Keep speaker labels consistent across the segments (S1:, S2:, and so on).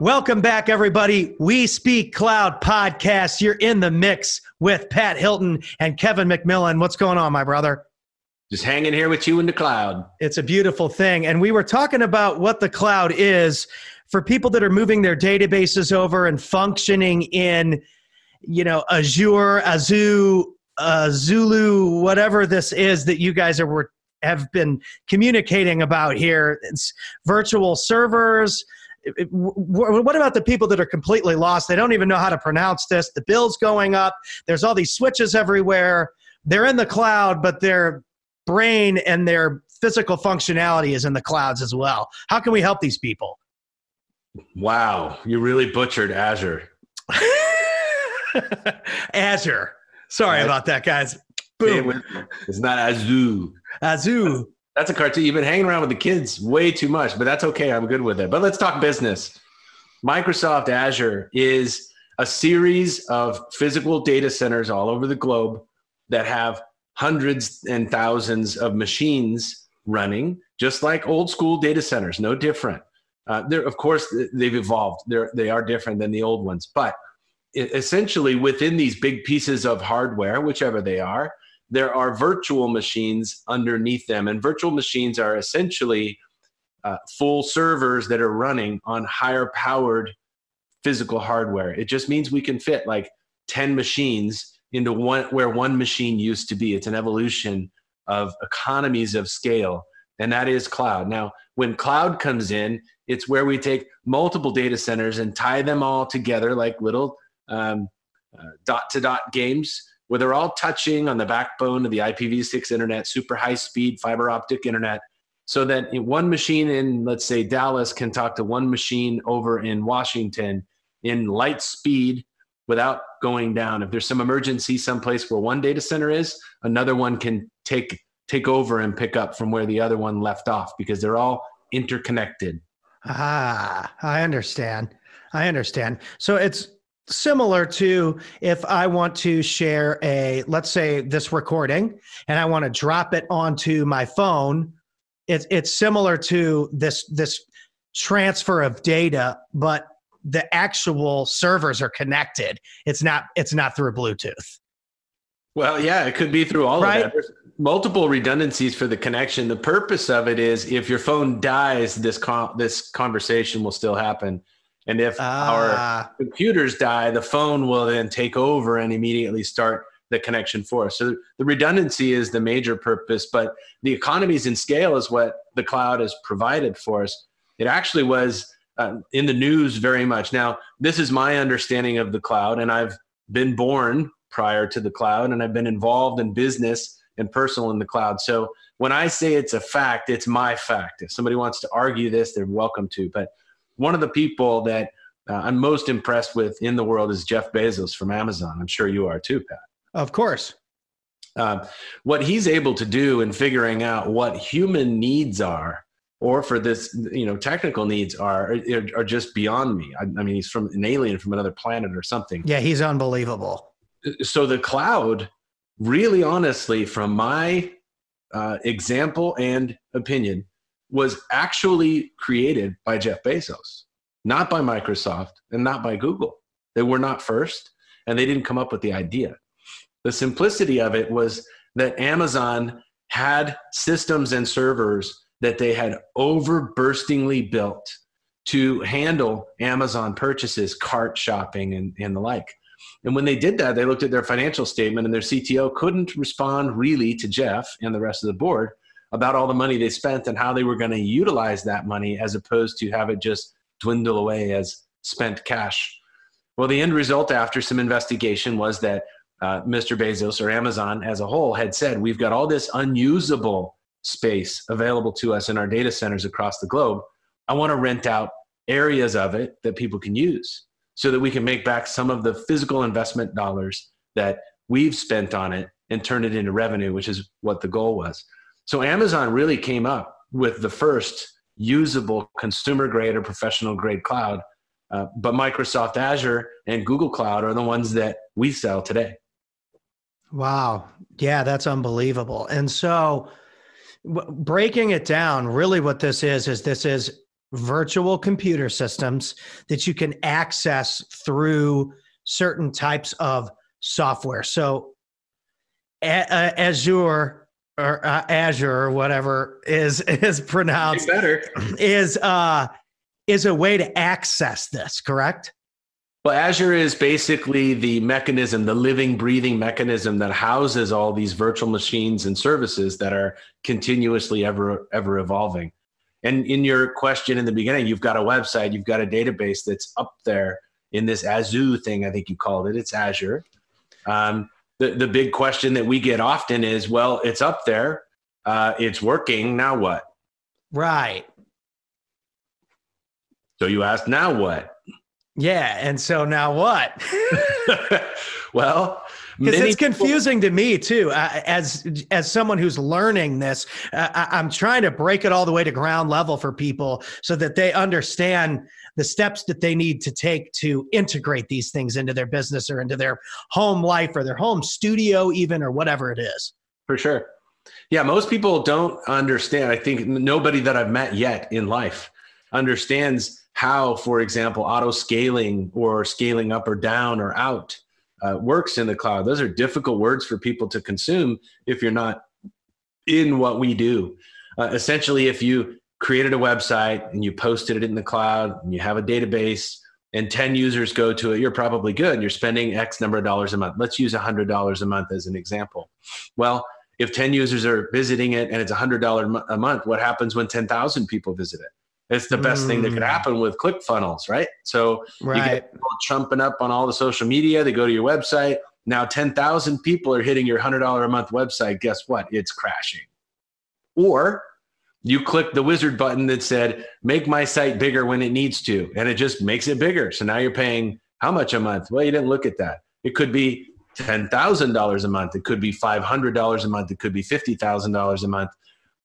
S1: Welcome back, everybody. We Speak Cloud podcast. You're in the mix with Pat Hilton and Kevin McMillan. What's going on, my brother?
S2: Just hanging here with you in the cloud.
S1: It's a beautiful thing. And we were talking about what the cloud is for people that are moving their databases over and functioning in, you know, Azure, Azure, uh, Zulu, whatever this is that you guys are have been communicating about here. It's virtual servers what about the people that are completely lost? They don't even know how to pronounce this. The bill's going up. There's all these switches everywhere. They're in the cloud, but their brain and their physical functionality is in the clouds as well. How can we help these people?
S2: Wow, you really butchered Azure.
S1: Azure. Sorry about that, guys.
S2: Boom. It's not Azure.
S1: Azure.
S2: That's a cartoon. You've been hanging around with the kids way too much, but that's okay. I'm good with it. But let's talk business. Microsoft Azure is a series of physical data centers all over the globe that have hundreds and thousands of machines running, just like old school data centers, no different. Uh, they're, of course, they've evolved. They're, they are different than the old ones, but essentially within these big pieces of hardware, whichever they are, there are virtual machines underneath them. And virtual machines are essentially uh, full servers that are running on higher powered physical hardware. It just means we can fit like 10 machines into one where one machine used to be. It's an evolution of economies of scale, and that is cloud. Now, when cloud comes in, it's where we take multiple data centers and tie them all together like little um, uh, dot to dot games where they're all touching on the backbone of the IPv6 internet, super high speed fiber optic internet, so that one machine in, let's say, Dallas can talk to one machine over in Washington in light speed without going down. If there's some emergency someplace where one data center is, another one can take take over and pick up from where the other one left off because they're all interconnected.
S1: Ah, I understand. I understand. So it's similar to if I want to share a, let's say this recording and I want to drop it onto my phone. It's, it's similar to this, this transfer of data, but the actual servers are connected. It's not, it's not through Bluetooth.
S2: Well, yeah, it could be through all right? of that. There's multiple redundancies for the connection. The purpose of it is if your phone dies, this con- this conversation will still happen. And if our ah. computers die, the phone will then take over and immediately start the connection for us. So the redundancy is the major purpose, but the economies in scale is what the cloud has provided for us. It actually was uh, in the news very much. Now, this is my understanding of the cloud, and I've been born prior to the cloud, and I've been involved in business and personal in the cloud. So when I say it's a fact, it's my fact. If somebody wants to argue this, they're welcome to. But one of the people that uh, I'm most impressed with in the world is Jeff Bezos from Amazon. I'm sure you are too, Pat.
S1: Of course.
S2: Uh, what he's able to do in figuring out what human needs are, or for this, you know, technical needs are, are, are just beyond me. I, I mean, he's from an alien from another planet or something.
S1: Yeah, he's unbelievable.
S2: So the cloud, really honestly, from my uh, example and opinion, was actually created by Jeff Bezos, not by Microsoft and not by Google. They were not first, and they didn't come up with the idea. The simplicity of it was that Amazon had systems and servers that they had overburstingly built to handle Amazon purchases, cart shopping, and, and the like. And when they did that, they looked at their financial statement, and their CTO couldn't respond really to Jeff and the rest of the board about all the money they spent and how they were going to utilize that money as opposed to have it just dwindle away as spent cash. Well, the end result after some investigation was that uh, Mr. Bezos or Amazon as a whole had said, We've got all this unusable space available to us in our data centers across the globe. I want to rent out areas of it that people can use so that we can make back some of the physical investment dollars that we've spent on it and turn it into revenue, which is what the goal was. So Amazon really came up with the first usable consumer grade or professional grade cloud. Uh, but Microsoft Azure and Google Cloud are the ones that we sell today.
S1: Wow. Yeah, that's unbelievable. And so, w- breaking it down, really what this is, is this is virtual computer systems that you can access through certain types of software. So, a- Azure or uh, Azure or whatever is is pronounced
S2: better
S1: is uh is a way to access this, correct?
S2: Well, Azure is basically the mechanism, the living, breathing mechanism that houses all these virtual machines and services that are continuously ever, ever evolving. And in your question in the beginning, you've got a website, you've got a database that's up there in this Azure thing, I think you called it. It's Azure. Um, the, the big question that we get often is well, it's up there, uh, it's working, now what?
S1: Right.
S2: So you ask, now what?
S1: Yeah. And so now what?
S2: well,
S1: because it's confusing people- to me too uh, as as someone who's learning this uh, I, am trying to break it all the way to ground level for people so that they understand the steps that they need to take to integrate these things into their business or into their home life or their home studio even or whatever it is.
S2: For sure. Yeah most people don't understand. I think nobody that i've met yet in life understands how, for example, auto scaling or scaling up or down or out uh, works in the cloud. Those are difficult words for people to consume if you're not in what we do. Uh, essentially, if you created a website and you posted it in the cloud and you have a database and 10 users go to it, you're probably good. You're spending X number of dollars a month. Let's use $100 a month as an example. Well, if 10 users are visiting it and it's $100 a month, what happens when 10,000 people visit it? It's the best mm. thing that could mm. happen with ClickFunnels, right? So right. you get people trumping up on all the social media. They go to your website. Now 10,000 people are hitting your $100 a month website. Guess what? It's crashing. Or you click the wizard button that said, make my site bigger when it needs to. And it just makes it bigger. So now you're paying how much a month? Well, you didn't look at that. It could be $10,000 a month. It could be $500 a month. It could be $50,000 a month.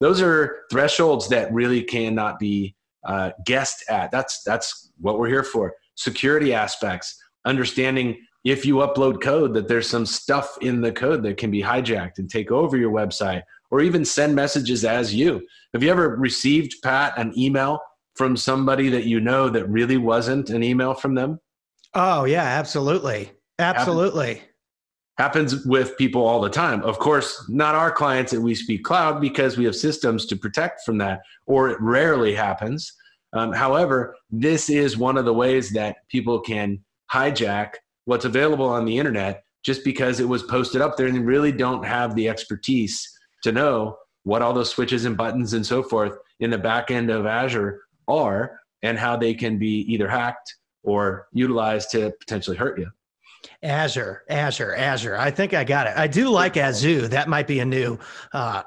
S2: Those are thresholds that really cannot be uh, guest at. That's that's what we're here for. Security aspects, understanding if you upload code that there's some stuff in the code that can be hijacked and take over your website, or even send messages as you. Have you ever received Pat an email from somebody that you know that really wasn't an email from them?
S1: Oh yeah, absolutely, absolutely
S2: happens with people all the time. Of course, not our clients at We Speak Cloud because we have systems to protect from that, or it rarely happens. Um, however, this is one of the ways that people can hijack what's available on the internet just because it was posted up there and they really don't have the expertise to know what all those switches and buttons and so forth in the back end of Azure are and how they can be either hacked or utilized to potentially hurt you.
S1: Azure, Azure, Azure. I think I got it. I do like Azure. That might be a new uh,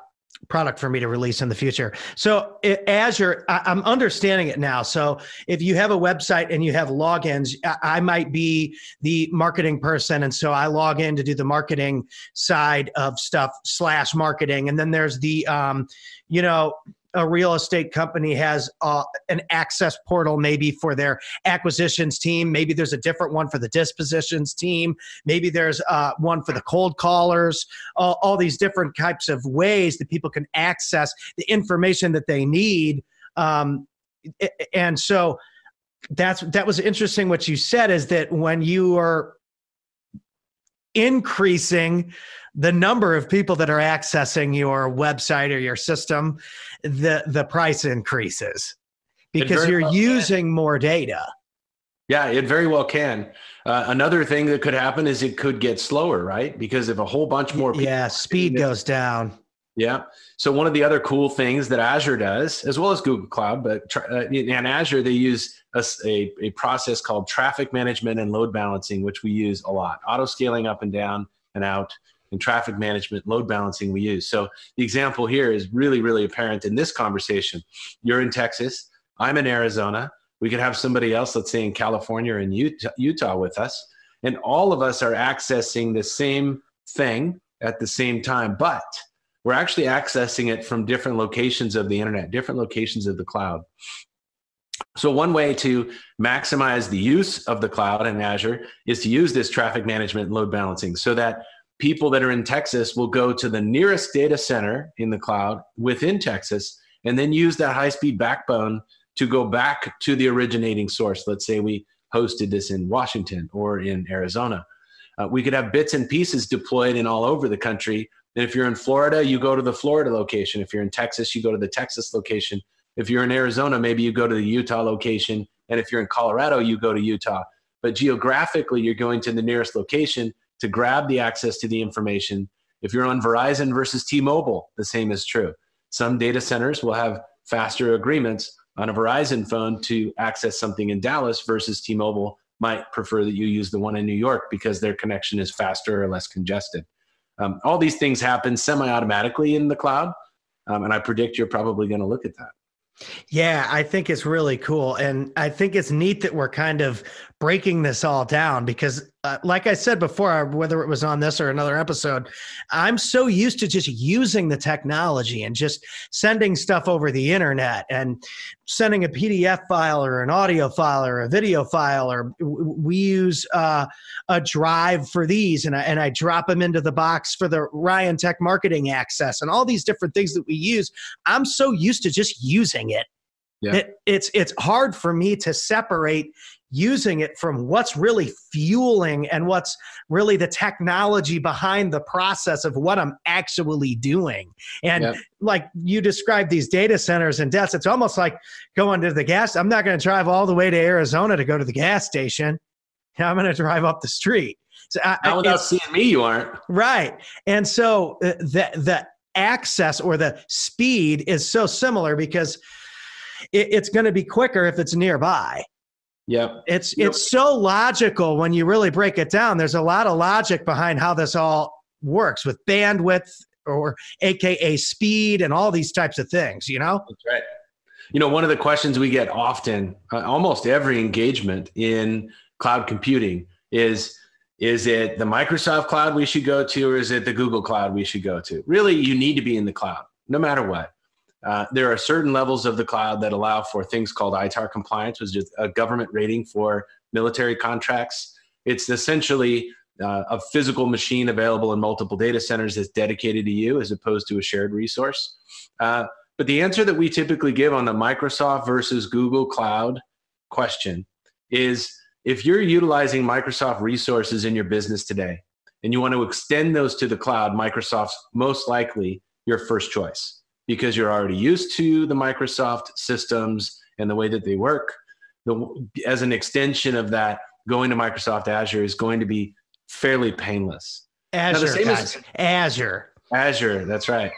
S1: product for me to release in the future. So it, Azure, I, am understanding it now. So if you have a website and you have logins, I, I, might be the marketing person, and so I log in to do the marketing side of stuff slash marketing, and then there's the, um, you know, a real estate company has uh, an access portal maybe for their acquisitions team. Maybe there's a different one for the dispositions team. Maybe there's uh, one for the cold callers. All, all these different types of ways that people can access the information that they need. Um, and so that's that was interesting what you said is that when you are increasing the number of people that are accessing your website or your system, the the price increases because you're well using can. more data.
S2: Yeah, it very well can. Uh, another thing that could happen is it could get slower, right? Because if a whole bunch more
S1: people yeah, speed goes down.
S2: Yeah. So one of the other cool things that Azure does, as well as Google Cloud, but uh, in Azure they use a, a, a process called traffic management and load balancing, which we use a lot. Auto scaling up and down and out and traffic management, load balancing we use. So the example here is really, really apparent in this conversation. You're in Texas, I'm in Arizona. We could have somebody else, let's say in California or in Utah, Utah with us, and all of us are accessing the same thing at the same time, but we're actually accessing it from different locations of the internet, different locations of the cloud. So, one way to maximize the use of the cloud and Azure is to use this traffic management and load balancing so that people that are in Texas will go to the nearest data center in the cloud within Texas and then use that high speed backbone to go back to the originating source. Let's say we hosted this in Washington or in Arizona. Uh, we could have bits and pieces deployed in all over the country. And if you're in Florida, you go to the Florida location. If you're in Texas, you go to the Texas location. If you're in Arizona, maybe you go to the Utah location. And if you're in Colorado, you go to Utah. But geographically, you're going to the nearest location to grab the access to the information. If you're on Verizon versus T Mobile, the same is true. Some data centers will have faster agreements on a Verizon phone to access something in Dallas versus T Mobile might prefer that you use the one in New York because their connection is faster or less congested. Um, all these things happen semi automatically in the cloud. Um, and I predict you're probably going to look at that.
S1: Yeah, I think it's really cool. And I think it's neat that we're kind of breaking this all down because, uh, like I said before, whether it was on this or another episode, I'm so used to just using the technology and just sending stuff over the internet and sending a PDF file or an audio file or a video file, or we use uh, a drive for these and I, and I drop them into the box for the Ryan Tech Marketing Access and all these different things that we use. I'm so used to just using it. Yeah. It, it's it's hard for me to separate using it from what's really fueling and what's really the technology behind the process of what I'm actually doing. And yep. like you described these data centers and deaths, it's almost like going to the gas. I'm not going to drive all the way to Arizona to go to the gas station. I'm going to drive up the street.
S2: So I, not without seeing me, you aren't.
S1: Right. And so uh, the, the access or the speed is so similar because it, it's going to be quicker if it's nearby.
S2: Yep.
S1: It's yep. it's so logical when you really break it down. There's a lot of logic behind how this all works with bandwidth or aka speed and all these types of things, you know?
S2: That's right. You know, one of the questions we get often, uh, almost every engagement in cloud computing is is it the Microsoft cloud we should go to or is it the Google cloud we should go to? Really, you need to be in the cloud no matter what. Uh, there are certain levels of the cloud that allow for things called ITAR compliance, which is a government rating for military contracts. It's essentially uh, a physical machine available in multiple data centers that's dedicated to you as opposed to a shared resource. Uh, but the answer that we typically give on the Microsoft versus Google cloud question is if you're utilizing Microsoft resources in your business today and you want to extend those to the cloud, Microsoft's most likely your first choice because you're already used to the Microsoft systems and the way that they work. The, as an extension of that, going to Microsoft Azure is going to be fairly painless.
S1: Azure, guys. As, Azure.
S2: Azure, that's right.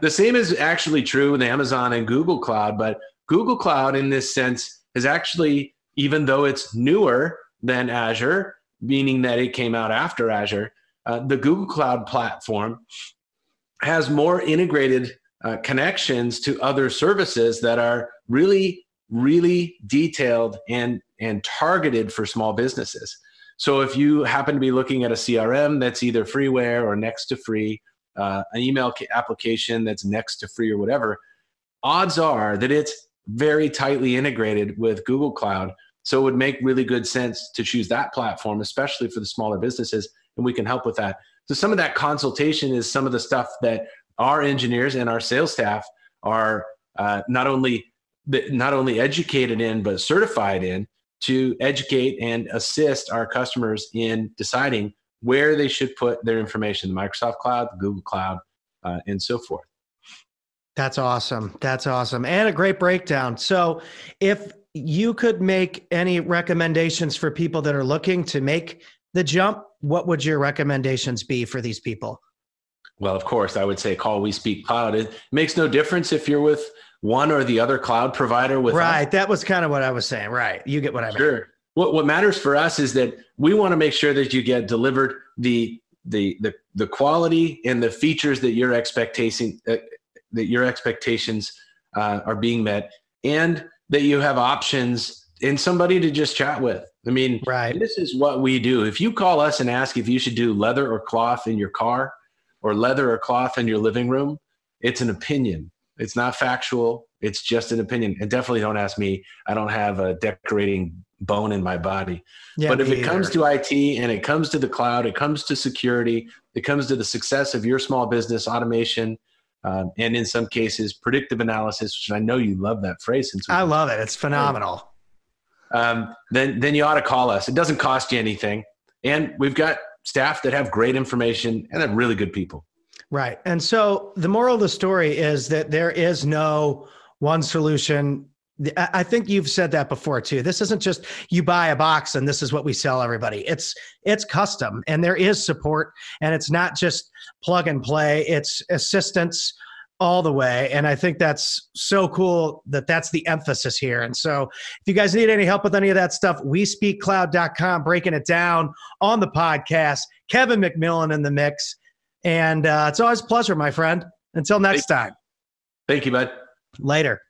S2: the same is actually true with Amazon and Google Cloud, but Google Cloud, in this sense, is actually, even though it's newer than Azure, meaning that it came out after Azure, uh, the Google Cloud platform has more integrated uh, connections to other services that are really really detailed and and targeted for small businesses. So if you happen to be looking at a crm that's either freeware or next to free uh, an email application that's next to free or whatever odds are that it's very tightly integrated with google cloud. So it would make really good sense to choose that platform especially for the smaller businesses and we can help with that. So some of that consultation is some of the stuff that our engineers and our sales staff are uh, not only not only educated in but certified in to educate and assist our customers in deciding where they should put their information the microsoft cloud the google cloud uh, and so forth.
S1: That's awesome. That's awesome. And a great breakdown. So if you could make any recommendations for people that are looking to make the jump what would your recommendations be for these people
S2: well, of course, I would say call We Speak Cloud. It makes no difference if you're with one or the other cloud provider. With
S1: right, us. that was kind of what I was saying. Right, you get what I mean.
S2: Sure. What what matters for us is that we want to make sure that you get delivered the the the the quality and the features that your expectation uh, that your expectations uh, are being met, and that you have options and somebody to just chat with. I mean, right. This is what we do. If you call us and ask if you should do leather or cloth in your car, or leather or cloth in your living room, it's an opinion. It's not factual. It's just an opinion. And definitely don't ask me. I don't have a decorating bone in my body. Yeah, but if it either. comes to IT and it comes to the cloud, it comes to security, it comes to the success of your small business automation, um, and in some cases, predictive analysis, which I know you love that phrase. Since
S1: I love it, it's phenomenal.
S2: Um, then then you ought to call us. It doesn't cost you anything, and we've got staff that have great information and they're really good people.
S1: Right. And so the moral of the story is that there is no one solution. I think you've said that before too. This isn't just you buy a box and this is what we sell everybody. It's it's custom and there is support and it's not just plug and play. It's assistance all the way and I think that's so cool that that's the emphasis here. And so if you guys need any help with any of that stuff, we speakcloud.com breaking it down on the podcast. Kevin McMillan in the mix. And uh, it's always a pleasure, my friend. Until next
S2: Thank
S1: time.
S2: Thank you, bud.
S1: Later.